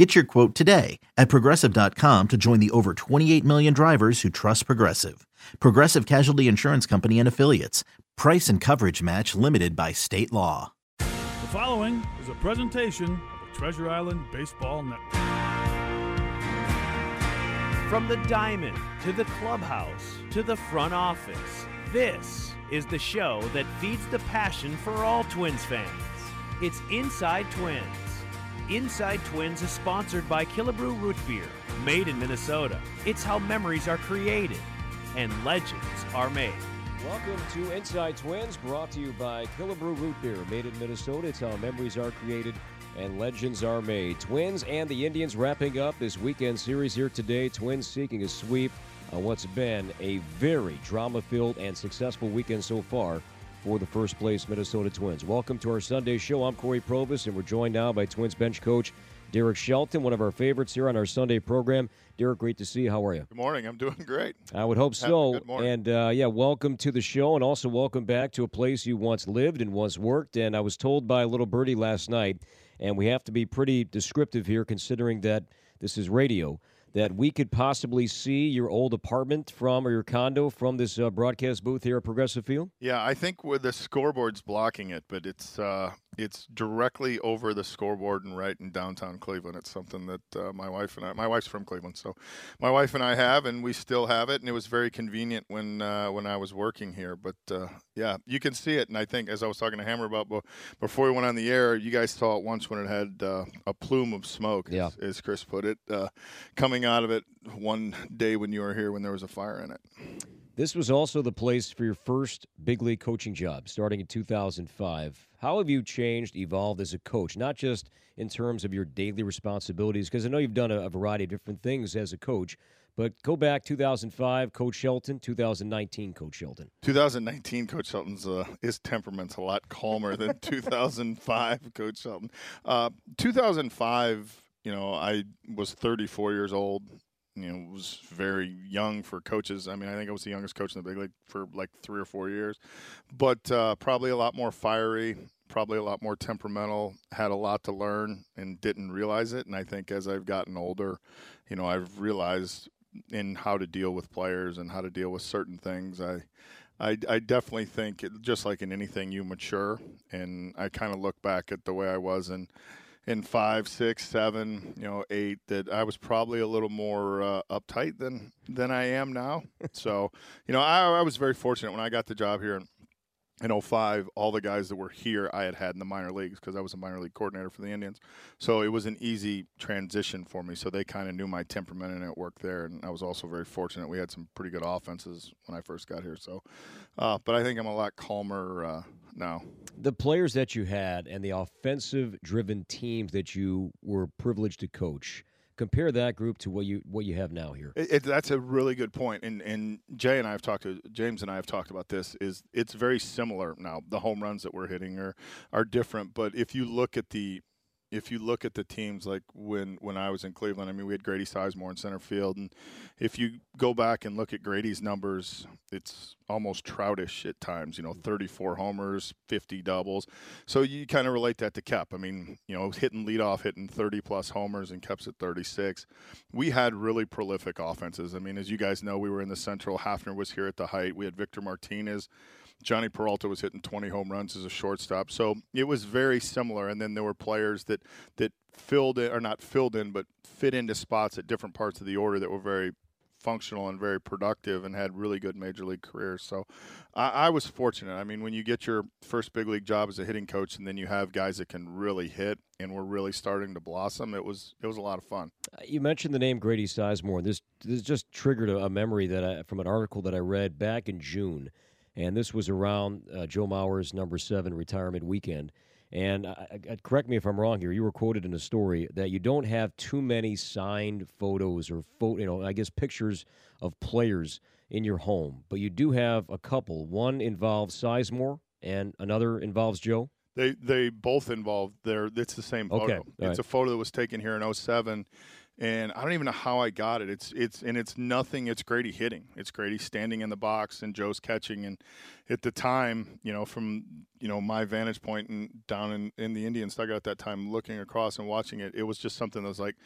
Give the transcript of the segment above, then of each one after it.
Get your quote today at progressive.com to join the over 28 million drivers who trust Progressive. Progressive Casualty Insurance Company and Affiliates. Price and coverage match limited by state law. The following is a presentation of the Treasure Island Baseball Network. From the diamond to the clubhouse to the front office, this is the show that feeds the passion for all Twins fans. It's Inside Twins. Inside Twins is sponsored by Killebrew Root Beer, made in Minnesota. It's how memories are created and legends are made. Welcome to Inside Twins, brought to you by Killebrew Root Beer, made in Minnesota. It's how memories are created and legends are made. Twins and the Indians wrapping up this weekend series here today. Twins seeking a sweep on what's been a very drama-filled and successful weekend so far for the first place Minnesota Twins. Welcome to our Sunday show. I'm Cory Provus, and we're joined now by Twins bench coach Derek Shelton, one of our favorites here on our Sunday program. Derek, great to see you. How are you? Good morning. I'm doing great. I would hope so. And uh, yeah, welcome to the show, and also welcome back to a place you once lived and once worked. And I was told by a little birdie last night, and we have to be pretty descriptive here, considering that this is radio that we could possibly see your old apartment from or your condo from this uh, broadcast booth here at Progressive Field? Yeah, I think where the scoreboard's blocking it, but it's uh, it's directly over the scoreboard and right in downtown Cleveland. It's something that uh, my wife and I, my wife's from Cleveland, so my wife and I have, and we still have it, and it was very convenient when uh, when I was working here. But uh, yeah, you can see it, and I think as I was talking to Hammer about before we went on the air, you guys saw it once when it had uh, a plume of smoke, yeah. as, as Chris put it, coming out of it one day when you were here when there was a fire in it. This was also the place for your first big league coaching job starting in 2005. How have you changed, evolved as a coach, not just in terms of your daily responsibilities? Because I know you've done a, a variety of different things as a coach, but go back 2005, Coach Shelton, 2019, Coach Shelton. 2019, Coach Shelton's uh, his temperament's a lot calmer than 2005, Coach Shelton. Uh, 2005 you know, I was 34 years old. You know, was very young for coaches. I mean, I think I was the youngest coach in the big league for like three or four years, but uh, probably a lot more fiery, probably a lot more temperamental. Had a lot to learn and didn't realize it. And I think as I've gotten older, you know, I've realized in how to deal with players and how to deal with certain things. I I, I, definitely think just like in anything you mature and i kind of look back at the way i was and in five, six, seven, you know, eight, that I was probably a little more uh, uptight than than I am now. so, you know, I, I was very fortunate when I got the job here in 05, all the guys that were here I had had in the minor leagues because I was a minor league coordinator for the Indians. So it was an easy transition for me. So they kind of knew my temperament and it worked there. And I was also very fortunate. We had some pretty good offenses when I first got here. So, uh, but I think I'm a lot calmer uh, now. The players that you had and the offensive driven teams that you were privileged to coach compare that group to what you what you have now here. It, it, that's a really good point, and and Jay and I have talked to James and I have talked about this. Is it's very similar now. The home runs that we're hitting are are different, but if you look at the if you look at the teams like when when I was in Cleveland, I mean we had Grady Sizemore in center field, and if you go back and look at Grady's numbers, it's almost Troutish at times. You know, mm-hmm. 34 homers, 50 doubles. So you kind of relate that to Kep. I mean, you know, hitting leadoff, hitting 30 plus homers, and Kep's at 36. We had really prolific offenses. I mean, as you guys know, we were in the Central. Hafner was here at the height. We had Victor Martinez Jhonny Peralta was hitting 20 home runs as a shortstop. So it was very similar. And then there were players that, that filled in, or not filled in, but fit into spots at different parts of the order that were very functional and very productive and had really good major league careers. So I, I, was fortunate. I mean, when you get your first big league job as a hitting coach and then you have guys that can really hit and we're really starting to blossom, it was it was a lot of fun. Uh, you mentioned the name Grady Sizemore. This this just triggered a, a memory that I, from an article that I read back in June and this was around uh, Joe Mauer's number seven retirement weekend. And I, I, correct me if I'm wrong here. You were quoted in a story that you don't have too many signed photos or photo, you know, I guess pictures of players in your home, but you do have a couple. One involves Sizemore, and another involves Joe. They they both involved. There, it's the same photo. Okay, It's right. a photo that was taken here in 07, and I don't even know how I got it. It's it's and it's nothing. It's Grady hitting. It's Grady standing in the box and Joe's catching. And at the time, you know, from you know my vantage point and down in in the Indians dugout at that time, looking across and watching it, it was just something that was like,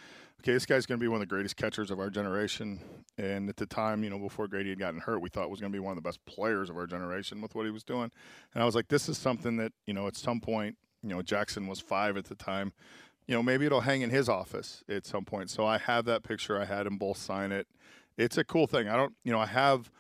okay, this guy's going to be one of the greatest catchers of our generation. And at the time, you know, before Grady had gotten hurt, we thought was going to be one of the best players of our generation with what he was doing. And I was like, this is something that you know at some point, you know, Jackson was five at the time you know, maybe it'll hang in his office at some point. So I have that picture. I had them both sign it. It's a cool thing. I don't, you know, I have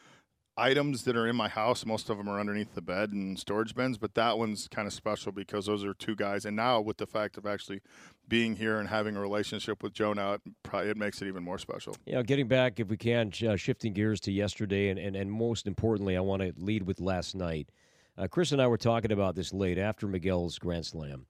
items that are in my house. Most of them are underneath the bed and storage bins, but that one's kind of special because those are two guys. And now with the fact of actually being here and having a relationship with Joe now, it, probably, it makes it even more special. You know, getting back, if we can, uh, shifting gears to yesterday, and, and, and most importantly, I want to lead with last night. Uh, Chris and I were talking about this late after Miguel's Grand Slam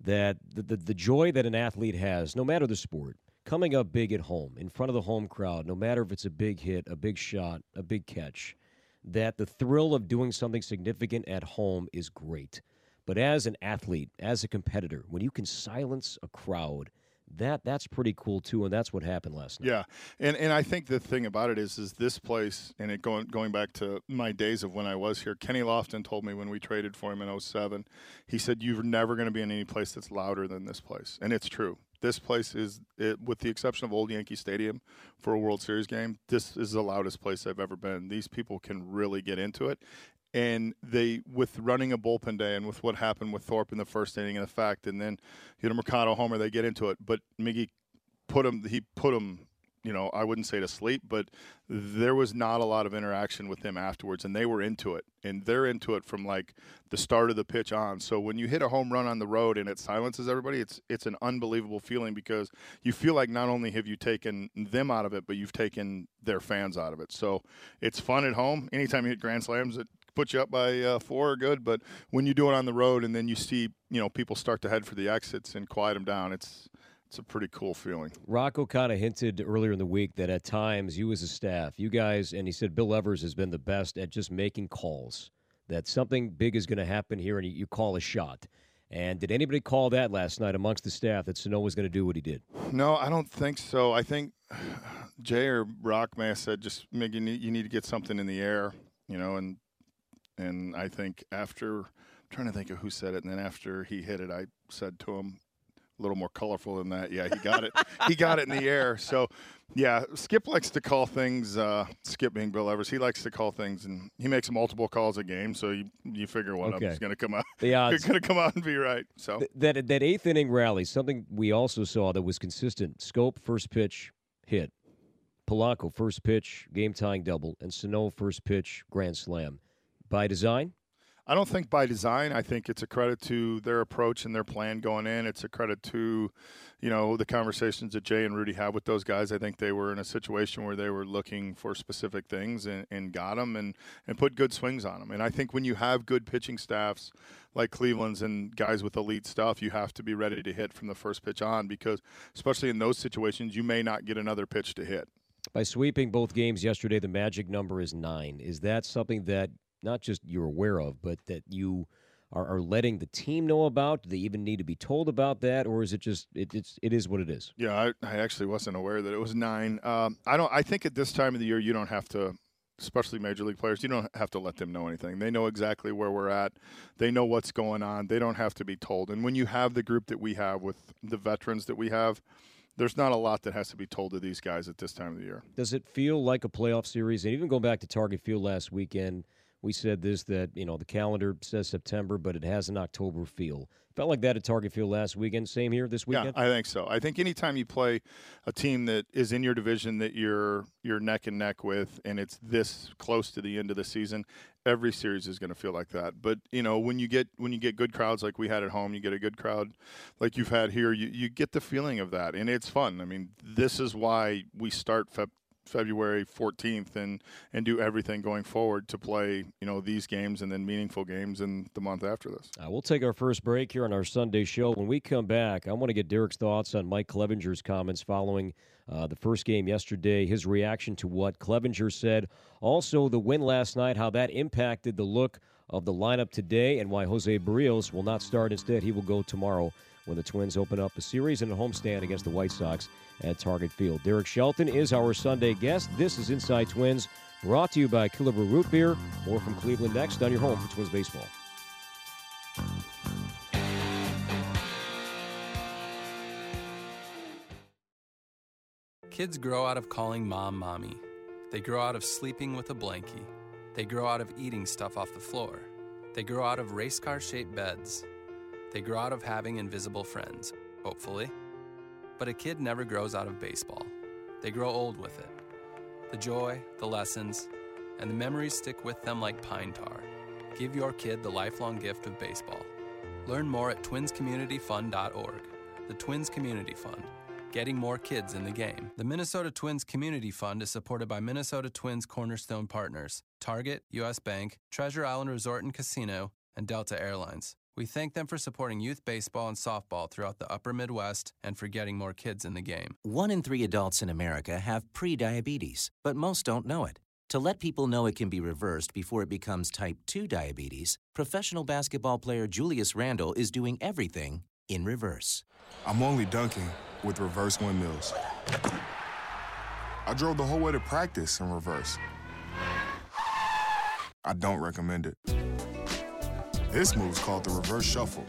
that the, the, the joy that an athlete has, no matter the sport, coming up big at home, in front of the home crowd, no matter if it's a big hit, a big shot, a big catch, that the thrill of doing something significant at home is great. But as an athlete, as a competitor, when you can silence a crowd, that that's pretty cool too, and that's what happened last night. Yeah, and and I think the thing about it is is this place, and it going going back to my days of when I was here. Kenny Lofton told me when we traded for him in 07, he said you're never going to be in any place that's louder than this place, and it's true. This place is, it, with the exception of Old Yankee Stadium for a World Series game, this is the loudest place I've ever been. These people can really get into it, and they with running a bullpen day and with what happened with Thorpe in the first inning and the fact, and then you know Mercado homer, they get into it. But Miggy put him, he put him, you know, I wouldn't say to sleep, but there was not a lot of interaction with him afterwards, and they were into it, and they're into it from like the start of the pitch on. So when you hit a home run on the road and it silences everybody, it's it's an unbelievable feeling because you feel like not only have you taken them out of it, but you've taken their fans out of it. So it's fun at home. Anytime you hit grand slams, it put you up by uh, four are good, but when you do it on the road and then you see you know people start to head for the exits and quiet them down, it's it's a pretty cool feeling. Rocco kind of hinted earlier in the week that at times you as a staff, you guys, and he said Bill Evers has been the best at just making calls. That something big is going to happen here, and you, call a shot. And did anybody call that last night amongst the staff that Sano was going to do what he did? No, I don't think so. I think Jay or Rock may have said just Mig, you need, you need to get something in the air, you know, and and I think after I'm trying to think of who said it, and then after he hit it, I said to him a little more colorful than that. Yeah, he got it. he got it in the air. So, yeah, Skip likes to call things. Uh, Skip being Bill Evers, he likes to call things, and he makes multiple calls a game. So you you figure one of them's going to come out. The odds. Going to come out and be right. So Th- that that eighth inning rally, something we also saw that was consistent. Schoop first pitch hit, Polanco first pitch game tying double, and Sano first pitch grand slam. By design, I don't think by design. I think it's a credit to their approach and their plan going in. It's a credit to, you know, the conversations that Jay and Rudy had with those guys. I think they were in a situation where they were looking for specific things and, and got them and, and put good swings on them. And I think when you have good pitching staffs like Cleveland's and guys with elite stuff, you have to be ready to hit from the first pitch on because, especially in those situations, you may not get another pitch to hit. by sweeping both games yesterday, the magic number is nine. Is that something that not just you're aware of, but that you are, are letting the team know about? Do they even need to be told about that, or is it just it, it's it is what it is? Yeah, I, I actually wasn't aware that it was nine. Um, I don't. I think at this time of the year, you don't have to, especially major league players, you don't have to let them know anything. They know exactly where we're at. They know what's going on. They don't have to be told. And when you have the group that we have with the veterans that we have, there's not a lot that has to be told to these guys at this time of the year. Does it feel like a playoff series? And even going back to Target Field last weekend, we said this that you know the calendar says September, but it has an October feel. Felt like that at Target Field last weekend. Same here this weekend. Yeah, I think so. I think anytime you play a team that is in your division that you're you're neck and neck with, and it's this close to the end of the season, every series is going to feel like that. But you know, when you get when you get good crowds like we had at home, you get a good crowd like you've had here, you you get the feeling of that, and it's fun. I mean, this is why we start Feb- February 14th and and do everything going forward to play you know these games and then meaningful games in the month after this. Uh, we'll take our first break here on our Sunday show. When we come back, I want to get Derek's thoughts on Mike Clevinger's comments following uh, the first game yesterday, his reaction to what Clevinger said, also the win last night, how that impacted the look of the lineup today, and why Jose Berrios will not start. Instead, he will go tomorrow when the Twins open up a series and a homestand against the White Sox at Target Field. Derek Shelton is our Sunday guest. This is Inside Twins, brought to you by Killebrew Root Beer. More from Cleveland next on your home for Twins baseball. Kids grow out of calling mom mommy. They grow out of sleeping with a blankie. They grow out of eating stuff off the floor. They grow out of race car shaped beds. They grow out of having invisible friends, hopefully. But a kid never grows out of baseball. They grow old with it. The joy, the lessons, and the memories stick with them like pine tar. Give your kid the lifelong gift of baseball. Learn more at twinscommunityfund.org. The Twins Community Fund, getting more kids in the game. The Minnesota Twins Community Fund is supported by Minnesota Twins cornerstone partners Target, US Bank, Treasure Island Resort and Casino, and Delta Airlines. We thank them for supporting youth baseball and softball throughout the upper Midwest and for getting more kids in the game. One in three adults in America have prediabetes, but most don't know it. To let people know it can be reversed before it becomes type 2 diabetes, professional basketball player Julius Randle is doing everything in reverse. I'm only dunking with reverse windmills. I drove the whole way to practice in reverse. I don't recommend it. This move's called the reverse shuffle.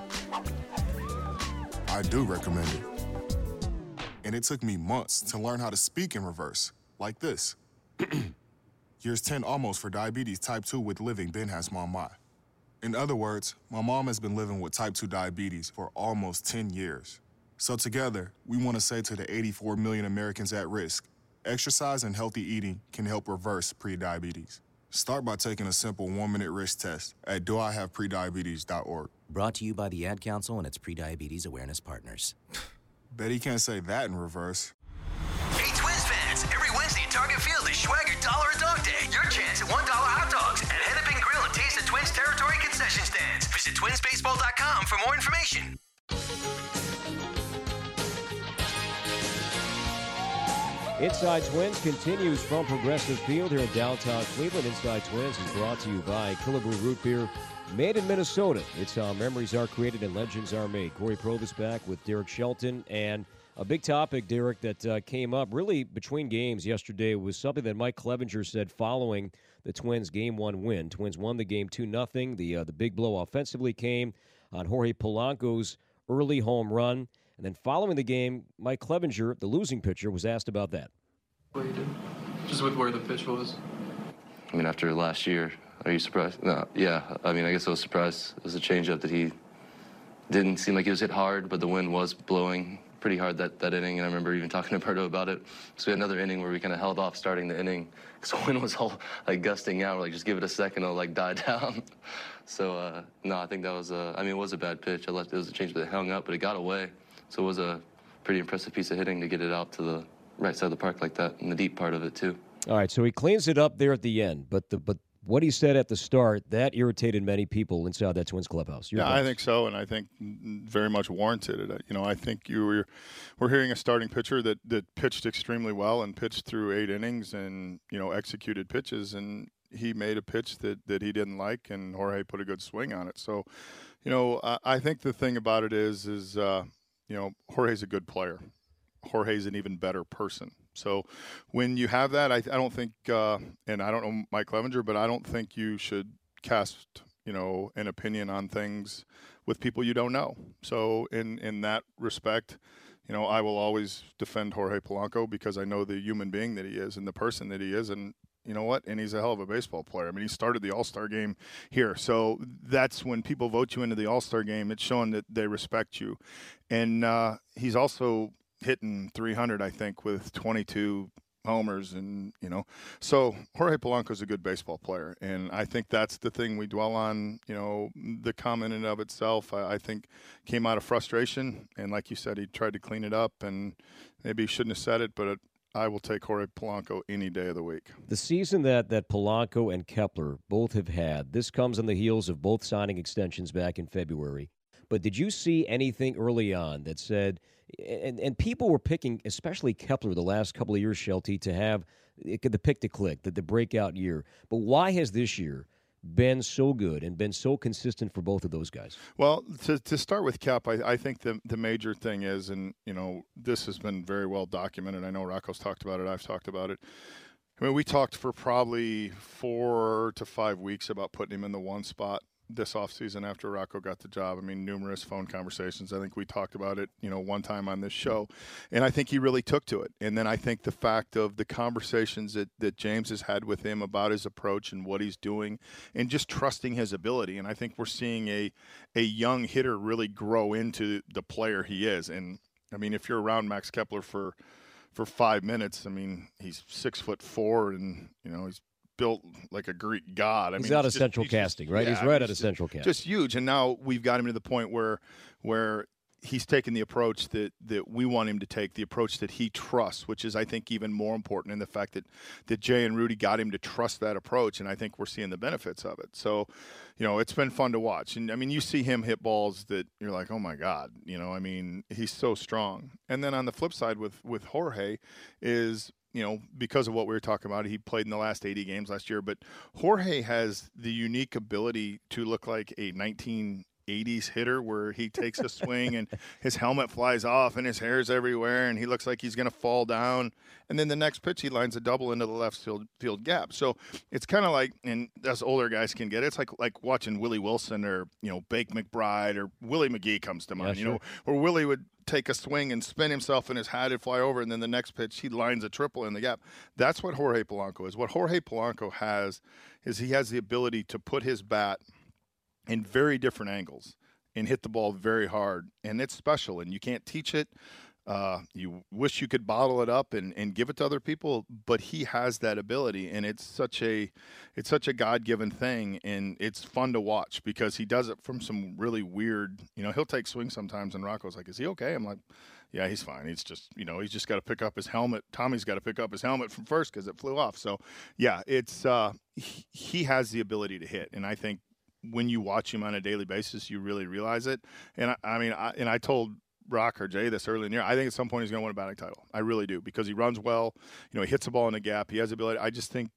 I do recommend it. And it took me months to learn how to speak in reverse, like this. Years 10 almost for diabetes type 2 with living Ben has mom my. In other words, my mom has been living with type 2 diabetes for almost 10 years. So together, we want to say to the 84 million Americans at risk, exercise and healthy eating can help reverse prediabetes. Start by taking a simple one-minute risk test at doihaveprediabetes.org. Brought to you by the Ad Council and its prediabetes awareness partners. Bet he can't say that in reverse. Hey, Twins fans! Every Wednesday at Target Field is Schweigert Dollar a Dog Day. Your chance at $1 hot dogs and head up and grill and taste the Twins territory concession stands. Visit twinsbaseball.com for more information. Inside Twins continues from Progressive Field here in downtown Cleveland. Inside Twins is brought to you by Killebrew Root Beer, made in Minnesota. It's how memories are created and legends are made. Cory Provus back with Derek Shelton. And a big topic, Derek, that uh, came up really between games yesterday was something that Mike Clevinger said following the Twins' game one win. Twins won the game 2 0. The, uh, the big blow offensively came on Jorge Polanco's early home run. And then following the game, Mike Clevinger, the losing pitcher, was asked about that. What you did, just with where the pitch was. I mean, after last year, are you surprised? No, yeah. I mean, I guess I was surprised. It was a changeup that he didn't seem like he was hit hard, but the wind was blowing pretty hard that, that inning. And I remember even talking to Berto about it. So we had another inning where we kind of held off starting the inning because the wind was all like gusting out. We're like, just give it a second, it'll like die down. so uh, no, I think that was. A, I mean, it was a bad pitch. I left. It was a change, but it hung up, but it got away. So it was a pretty impressive piece of hitting to get it out to the right side of the park like that, in the deep part of it too. All right, so he cleans it up there at the end, but the but what he said at the start that irritated many people inside that Twins clubhouse. Your yeah, thoughts? I think so, and I think very much warranted it. You know, I think you were we're hearing a starting pitcher that that pitched extremely well and pitched through eight innings and you know executed pitches and he made a pitch that, that he didn't like, and Jorge put a good swing on it. So, you know, I, I think the thing about it is, is uh, you know, Jorge's a good player. Jorge's an even better person. So when you have that, I, I don't think, uh, and I don't know Mike Clevinger, but I don't think you should cast, you know, an opinion on things with people you don't know. So in in that respect, you know, I will always defend Jorge Polanco because I know the human being that he is and the person that he is, and you know what? And he's a hell of a baseball player. I mean, he started the All Star game here. So that's when people vote you into the All Star game. It's showing that they respect you. And uh, he's also hitting 300, I think, with 22 homers and you know so Jorge Polanco is a good baseball player and I think that's the thing we dwell on you know the comment in of itself I, I, think came out of frustration and like you said he tried to clean it up and maybe he shouldn't have said it but I will take Jorge Polanco any day of the week. The season that that Polanco and Kepler both have had, this comes on the heels of both signing extensions back in February. But did you see anything early on that said, and, and people were picking, especially Kepler, the last couple of years, Shelty, to have the pick to click, the, the breakout year. But why has this year been so good and been so consistent for both of those guys? Well, to, to start with Cap, I, I think the the major thing is, and you know, this has been very well documented. I know Rocco's talked about it. I've talked about it. I mean, we talked for probably four to five weeks about putting him in the one spot this offseason after Rocco got the job. I mean, numerous phone conversations. I think we talked about it, you know, one time on this show. And I think he really took to it. And then I think the fact of the conversations that, that James has had with him about his approach and what he's doing and just trusting his ability. And I think we're seeing a, a young hitter really grow into the player he is. And I mean, if you're around Max Kepler for for five minutes, I mean, he's six foot four and, you know, he's built like a Greek god. I he's mean, out of just- central just- casting, right? yeah, he's I mean, right out of just- central casting. Just huge, and now we've got him to the point where where he's taken the approach that that we want him to take, the approach that he trusts, which is I think even more important in the fact that that Jay and Rudy got him to trust that approach, and I think we're seeing the benefits of it. So, you know, it's been fun to watch, and I mean, you see him hit balls that you're like, oh my god, you know, I mean, he's so strong. And then on the flip side with with Jorge is you know, because of what we were talking about, he played in the last 80 games last year. But Jorge has the unique ability to look like a 1980s hitter where he takes a swing and his helmet flies off and his hair's everywhere and he looks like he's going to fall down. And then the next pitch, he lines a double into the left field, field gap. So it's kind of like, and us older guys can get it. It's like like watching Willie Wilson or, you know, Bake McBride or Willie McGee comes to mind, you know, where Willie would take a swing and spin himself and his hat and fly over, and then the next pitch he lines a triple in the gap. That's what Jorge Polanco is. What Jorge Polanco has is he has the ability to put his bat in very different angles and hit the ball very hard, and it's special, and you can't teach it. Uh, you wish you could bottle it up and, and give it to other people, but he has that ability, and it's such a it's such a God given thing, and it's fun to watch because he does it from some really weird. You know, he'll take swings sometimes, and Rocco's like, "Is he okay?" I'm like, "Yeah, he's fine. He's just you know he's just got to pick up his helmet. Tommy's got to pick up his helmet from first because it flew off. So yeah, it's uh, he, he has the ability to hit, and I think when you watch him on a daily basis, you really realize it. And I, I mean, I, and I told Rock or Jay this early in the year. I think at some point he's going to win a batting title. I really do because he runs well. You know, he hits the ball in the gap. He has the ability. I just think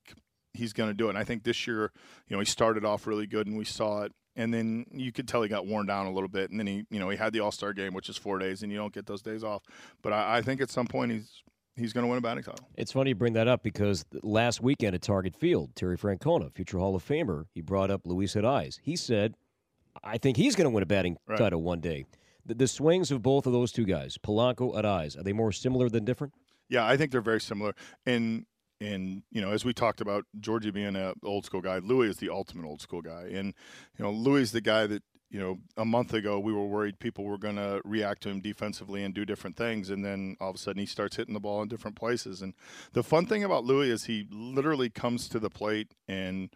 he's going to do it. And I think this year, you know, he started off really good and we saw it. And then you could tell he got worn down a little bit. And then he, you know, he had the All Star game, which is four days, and you don't get those days off. But I, I think at some point he's he's going to win a batting title. It's funny you bring that up because last weekend at Target Field, Terry Francona, future Hall of Famer, he brought up Luis Arraez. He said, I think he's going to win a batting Right. title one day. The, the swings of both of those two guys, Polanco, Arraez, are they more similar than different? Yeah, I think they're very similar. And and you know, as we talked about Georgie being an old school guy, Louis is the ultimate old school guy. And you know, Louis is the guy that you know a month ago we were worried people were going to react to him defensively and do different things, and then all of a sudden he starts hitting the ball in different places. And the fun thing about Louis is he literally comes to the plate and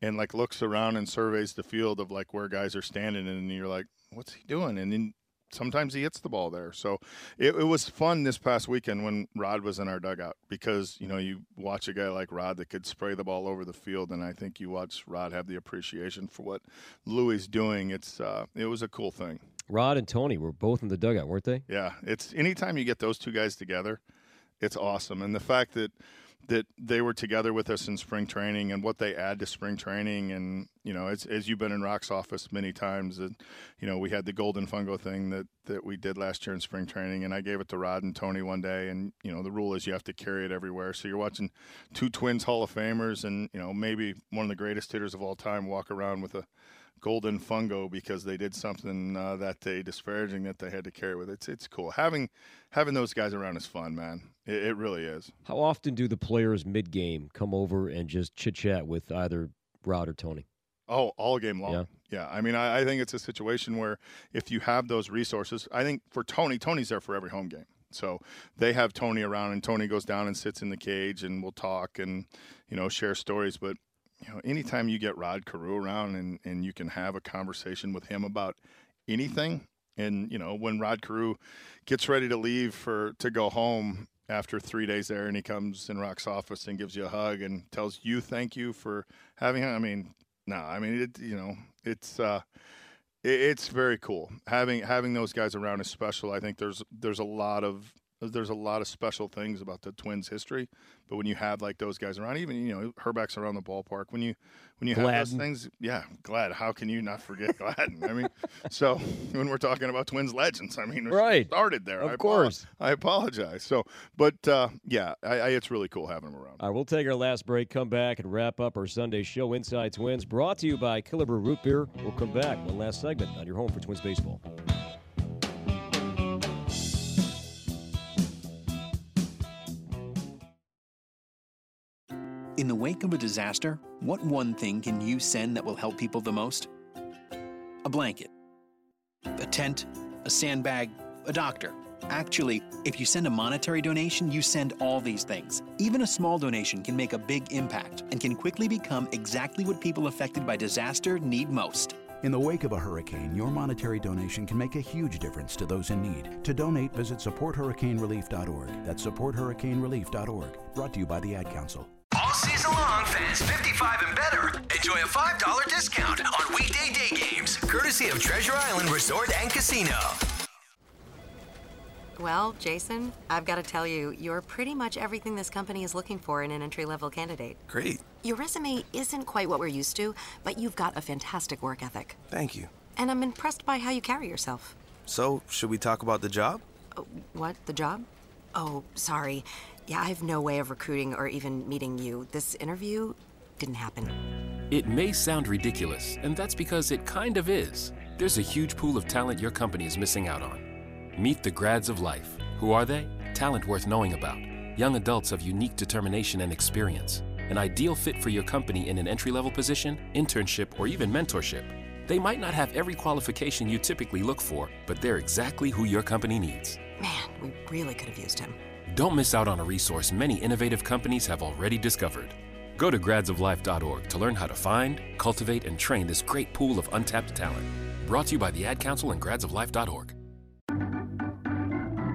and like looks around and surveys the field of like where guys are standing, and you're like, what's he doing? And then sometimes he hits the ball there. So it, it was fun this past weekend when Rod was in our dugout because you know you watch a guy like Rod that could spray the ball over the field, and I think you watch Rod have the appreciation for what Louis is doing. It's uh, it was a cool thing. Rod and Tony were both in the dugout, weren't they? Yeah, it's anytime you get those two guys together, it's awesome. And the fact that that they were together with us in spring training and what they add to spring training, and you know, as, as you've been in Rock's office many times, and you know, we had the golden fungo thing that that we did last year in spring training, and I gave it to Rod and Tony one day, and you know, the rule is you have to carry it everywhere. So you're watching two Twins Hall of Famers, and you know, maybe one of the greatest hitters of all time walk around with a golden fungo because they did something uh, that day disparaging that they had to carry with it. It's it's cool having having those guys around is fun, man. It, it really is. How often do the players mid game come over and just chit chat with either Rod or Tony? Oh, all game long. Yeah. Yeah. I mean, I, I think it's a situation where if you have those resources, I think for Tony, Tony's there for every home game. So they have Tony around, and Tony goes down and sits in the cage, and we'll talk and you know share stories. But you know, anytime you get Rod Carew around, and and you can have a conversation with him about anything, and you know when Rod Carew gets ready to leave for to go home, after three days there, and he comes in Rock's office and gives you a hug and tells you thank you for having him. I mean, no, I mean, it, you know, it's uh, it, it's very cool having having those guys around is special. I think there's there's a lot of there's a lot of special things about the Twins' history, but when you have like those guys around, even you know Hrbek's around the ballpark, when you when you have those things, yeah, glad. How can you not forget Gladden? I mean, so when we're talking about Twins legends, I mean, Right. started there. Of I apo- course. I apologize. So, but uh, yeah, I, I, it's really cool having them around. All right, we'll take our last break, come back, and wrap up our Sunday show, Inside Twins, brought to you by Killebrew Root Beer. We'll come back. One last segment on your home for Twins baseball. In the wake of a disaster, what one thing can you send that will help people the most? A blanket, a tent, a sandbag, a doctor. Actually, if you send a monetary donation, you send all these things. Even a small donation can make a big impact and can quickly become exactly what people affected by disaster need most. In the wake of a hurricane, your monetary donation can make a huge difference to those in need. To donate, visit supporthurricanerelief.org. That's supporthurricanerelief.org. Brought to you by the Ad Council. All fans 55 and better enjoy a $5 discount on weekday day games, courtesy of Treasure Island Resort and Casino. Well, Jason, I've got to tell you, you're pretty much everything this company is looking for in an entry level candidate. Great. Your resume isn't quite what we're used to, but you've got a fantastic work ethic. Thank you. And I'm impressed by how you carry yourself. So, should we talk about the job? Uh, What? The job? Oh, sorry. Yeah, I have no way of recruiting or even meeting you. This interview didn't happen. It may sound ridiculous, and that's because it kind of is. There's a huge pool of talent your company is missing out on. Meet the grads of life. Who are they? Talent worth knowing about. Young adults of unique determination and experience. An ideal fit for your company in an entry level position, internship, or even mentorship. They might not have every qualification you typically look for, but they're exactly who your company needs. Man, we really could have used him. Don't miss out on a resource many innovative companies have already discovered. Go to gradsoflife.org to learn how to find, cultivate, and train this great pool of untapped talent. Brought to you by the Ad Council and gradsoflife.org.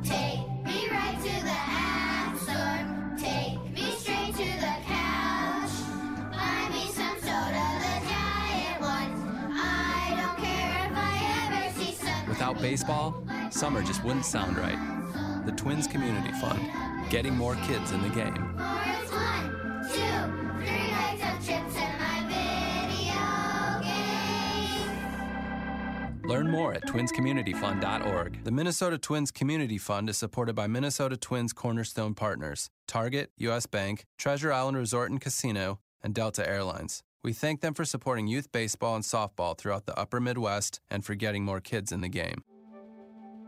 Take me right to the app store. Take me straight to the couch. Buy me some soda, the giant one. I don't care if I ever see sun. Without baseball, summer just wouldn't sound right. The Twins Community Fund, getting more kids in the game. Chorus one, two, three bags of chips and my video game. Learn more at twinscommunityfund.org. The Minnesota Twins Community Fund is supported by Minnesota Twins Cornerstone Partners, Target, US Bank, Treasure Island Resort and Casino, and Delta Airlines. We thank them for supporting youth baseball and softball throughout the upper Midwest and for getting more kids in the game.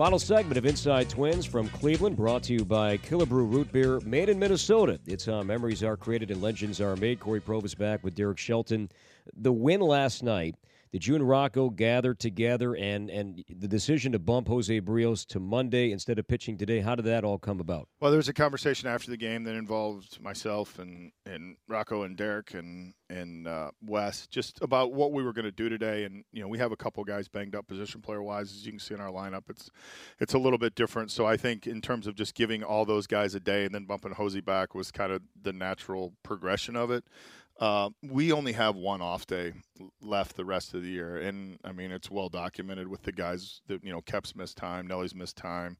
Final segment of Inside Twins from Cleveland, brought to you by Killebrew Root Beer, made in Minnesota. It's how memories are created and legends are made. Cory Provus back with Derek Shelton. The win last night. Did you and Rocco gather together and and the decision to bump Jose Berrios to Monday instead of pitching today? How did that all come about? Well, there was a conversation after the game that involved myself and, and Rocco and Derek and and uh, Wes just about what we were going to do today. And you know, we have a couple guys banged up position player wise, as you can see in our lineup. It's it's a little bit different. So I think in terms of just giving all those guys a day and then bumping Hosey back was kind of the natural progression of it. Uh, we only have one off day left the rest of the year, and I mean it's well documented with the guys that you know Kep's missed time, Nelly's missed time.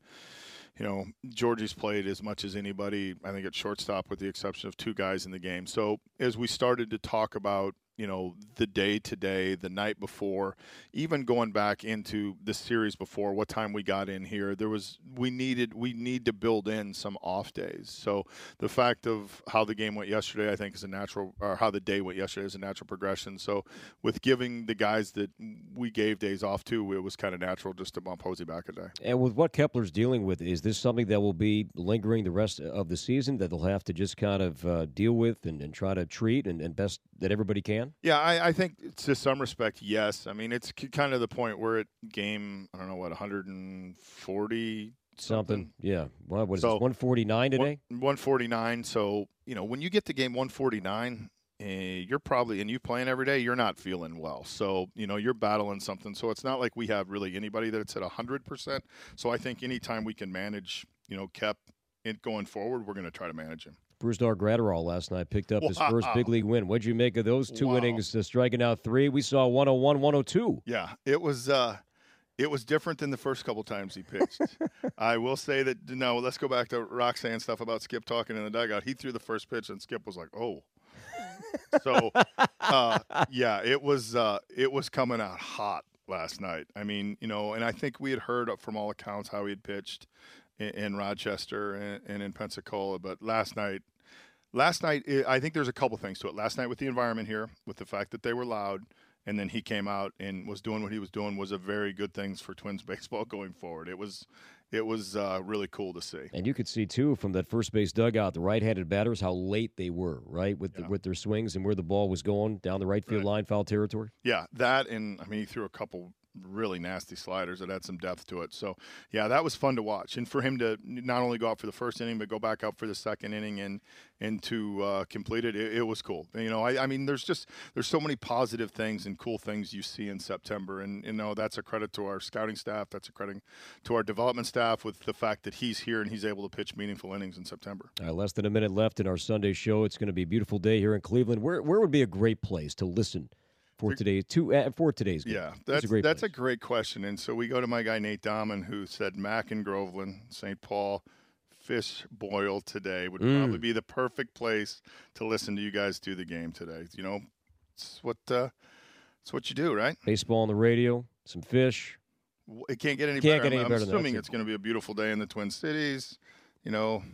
You know, Georgie's played as much as anybody. I think at shortstop, with the exception of two guys in the game. So as we started to talk about you know the day today, the night before, even going back into the series before, what time we got in here, there was we needed we need to build in some off days. So the fact of how the game went yesterday, I think, is a natural, or how the day went yesterday is a natural progression. So with giving the guys that we gave days off to, it was kind of natural just to bump Hosey back a day. And with what Kepler's dealing with, is this something that will be lingering the rest of the season that they'll have to just kind of uh, deal with and, and try to treat and, and best that everybody can? Yeah, I, I think to some respect, yes. I mean, it's kind of the point where it game, I don't know what, 140 something. Yeah. Well, what is So, this, 149 today? 149. So, you know, when you get to game 149, eh, you're probably, and you playing every day, you're not feeling well. So, you know, you're battling something. So it's not like we have really anybody that's at 100%. So I think anytime we can manage, you know, Kep it going forward, we're going to try to manage him. Brusdar Graterol last night picked up his first big league win. What'd you make of those two Wow. innings, uh, striking out three? We saw 101, 102. Yeah, it was uh it was different than the first couple times he pitched. I will say that no, let's go back to Roxanne stuff about Skip talking in the dugout. He threw the first pitch and Skip was like, "Oh." so uh yeah, it was uh it was coming out hot last night. I mean, you know, and I think we had heard from all accounts how he had pitched in, in Rochester and, and in Pensacola, but last night last night i I think there's a couple things to it. Last night with the environment here, with the fact that they were loud, and then he came out and was doing what he was doing was a very good things for Twins baseball going forward. It was it was uh, really cool to see. And you could see too from that first base dugout, the right-handed batters, how late they were, right, with the, with their swings and where the ball was going down the right field line, foul territory. Yeah, that and I mean he threw a couple really nasty sliders that had some depth to it. So yeah, that was fun to watch, and for him to not only go out for the first inning but go back out for the second inning and and to uh, complete it, it, it was cool. You know, I, I mean, there's just there's so many positive things and cool things you see in September, and you know that's a credit to our scouting staff. That's a credit to our development staff with the fact that he's here and he's able to pitch meaningful innings in September. Right, less than a minute left in our Sunday show. It's going to be a beautiful day here in Cleveland. Where where would be a great place to listen for today to uh, for today's game? Yeah, that's a great that's place? a great question. And so we go to my guy Nate Dahman, who said Mac and Groveland, St. Paul, fish boil today would Mm. probably be the perfect place to listen to you guys do the game today. You know, it's what uh, it's what you do, right? baseball on the radio, some fish. It can't get any Can't better. get any I'm, I'm than assuming it's going to be a beautiful day in the Twin Cities. You know,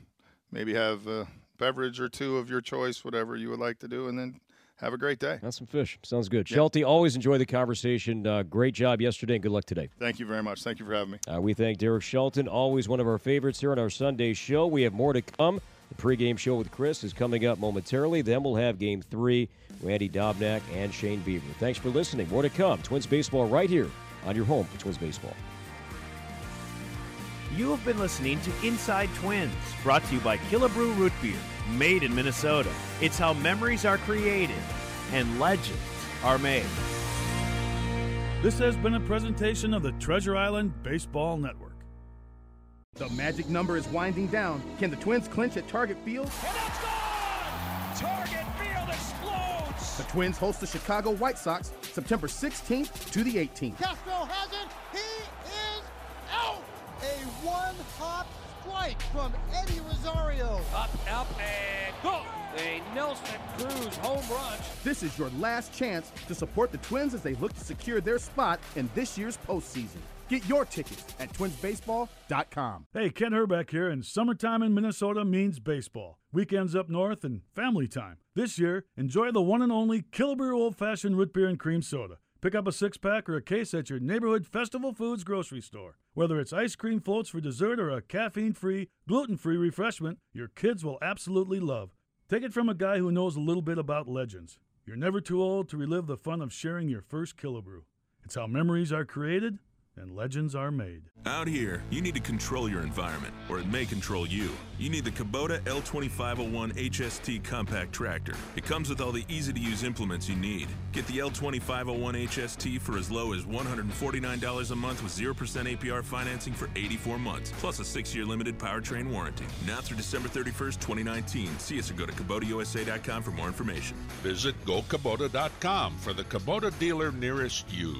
maybe have a beverage or two of your choice, whatever you would like to do, and then have a great day. That's some fish. Sounds good. Shelty, always enjoy the conversation. Uh, great job yesterday, and good luck today. Thank you very much. Thank you for having me. Uh, we thank Derek Shelton, always one of our favorites here on our Sunday show. We have more to come. The pregame show with Chris is coming up momentarily. Then we'll have game three, Randy Dobnak and Shane Bieber. Thanks for listening. More to come. Twins Baseball right here on your home for Twins Baseball. You have been listening to Inside Twins, brought to you by Killebrew Root Beer, made in Minnesota. It's how memories are created and legends are made. This has been a presentation of the Treasure Island Baseball Network. The magic number is winding down. Can the Twins clinch at Target Field? Target Field explodes! The Twins host the Chicago White Sox September 16th to the 18th. Castro strike from Eddie Rosario. Up, up, and go! A Nelson Cruz home run. This is your last chance to support the Twins as they look to secure their spot in this year's postseason. Get your tickets at twinsbaseball.com. Hey, Ken Hrbek here, and summertime in Minnesota means baseball. Weekends up north and family time. This year, enjoy the one and only Killebrew Old Fashioned Root Beer and Cream Soda. Pick up a six pack or a case at your neighborhood Festival Foods grocery store. Whether it's ice cream floats for dessert or a caffeine free, gluten free refreshment, your kids will absolutely love. Take it from a guy who knows a little bit about legends. You're never too old to relive the fun of sharing your first Killebrew. It's how memories are created and legends are made. Out here, you need to control your environment, or it may control you. You need the Kubota L2501 HST compact tractor. It comes with all the easy to use implements you need. Get the L2501 HST for as low as $149 a month with 0% APR financing for 84 months, plus a 6 year limited powertrain warranty. Now through December 31st, 2019. See us or go to KubotaUSA.com for more information. Visit gokubota.com for the Kubota dealer nearest you.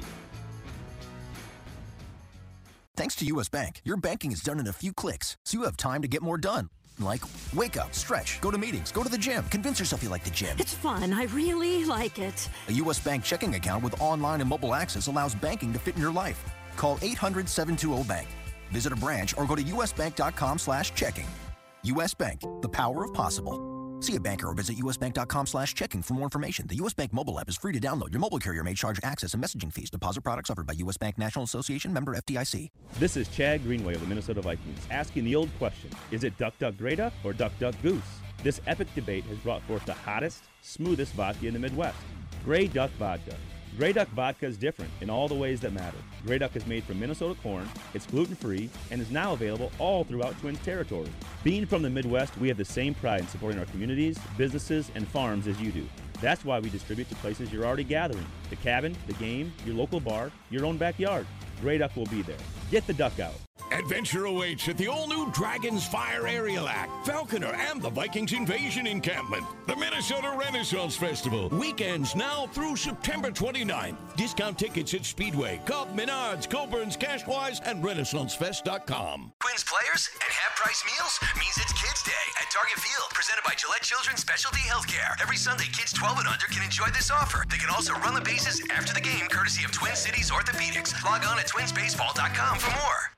Thanks to U.S. Bank, your banking is done in a few clicks, so you have time to get more done. Like, wake up, stretch, go to meetings, go to the gym, convince yourself you like the gym. It's fun. I really like it. A U.S. Bank checking account with online and mobile access allows banking to fit in your life. Call 800-720-BANK. Visit a branch or go to usbank.com slash checking. U.S. Bank, the power of possible. See a banker or visit usbank.com slash checking for more information. The U.S. Bank mobile app is free to download. Your mobile carrier may charge access and messaging fees. Deposit products offered by U.S. Bank National Association member FDIC. This is Chad Greenway of the Minnesota Vikings asking the old question Is it Duck Duck Duck or Duck Duck Goose? This epic debate has brought forth the hottest, smoothest vodka in the Midwest Grey Duck Vodka. Grey Duck vodka is different in all the ways that matter. Grey Duck is made from Minnesota corn, it's gluten free, and is now available all throughout Twins territory. Being from the Midwest, we have the same pride in supporting our communities, businesses, and farms as you do. That's why we distribute to places you're already gathering the cabin, the game, your local bar, your own backyard. Grey Duck will be there. Get the duck out. Adventure awaits at the all-new Dragon's Fire Aerial Act, Falconer, and the Vikings Invasion Encampment. The Minnesota Renaissance Festival. Weekends now through September 29th. Discount tickets at Speedway, Cub, Menards, Coborn's, Cashwise, and RenaissanceFest.com. Twins players and half price meals means it's Kids Day at Target Field, presented by Gillette Children's Specialty Healthcare. Every Sunday, kids 12 and under can enjoy this offer. They can also run the bases after the game, courtesy of Twin Cities Orthopedics. Log on at twinsbaseball.com for more.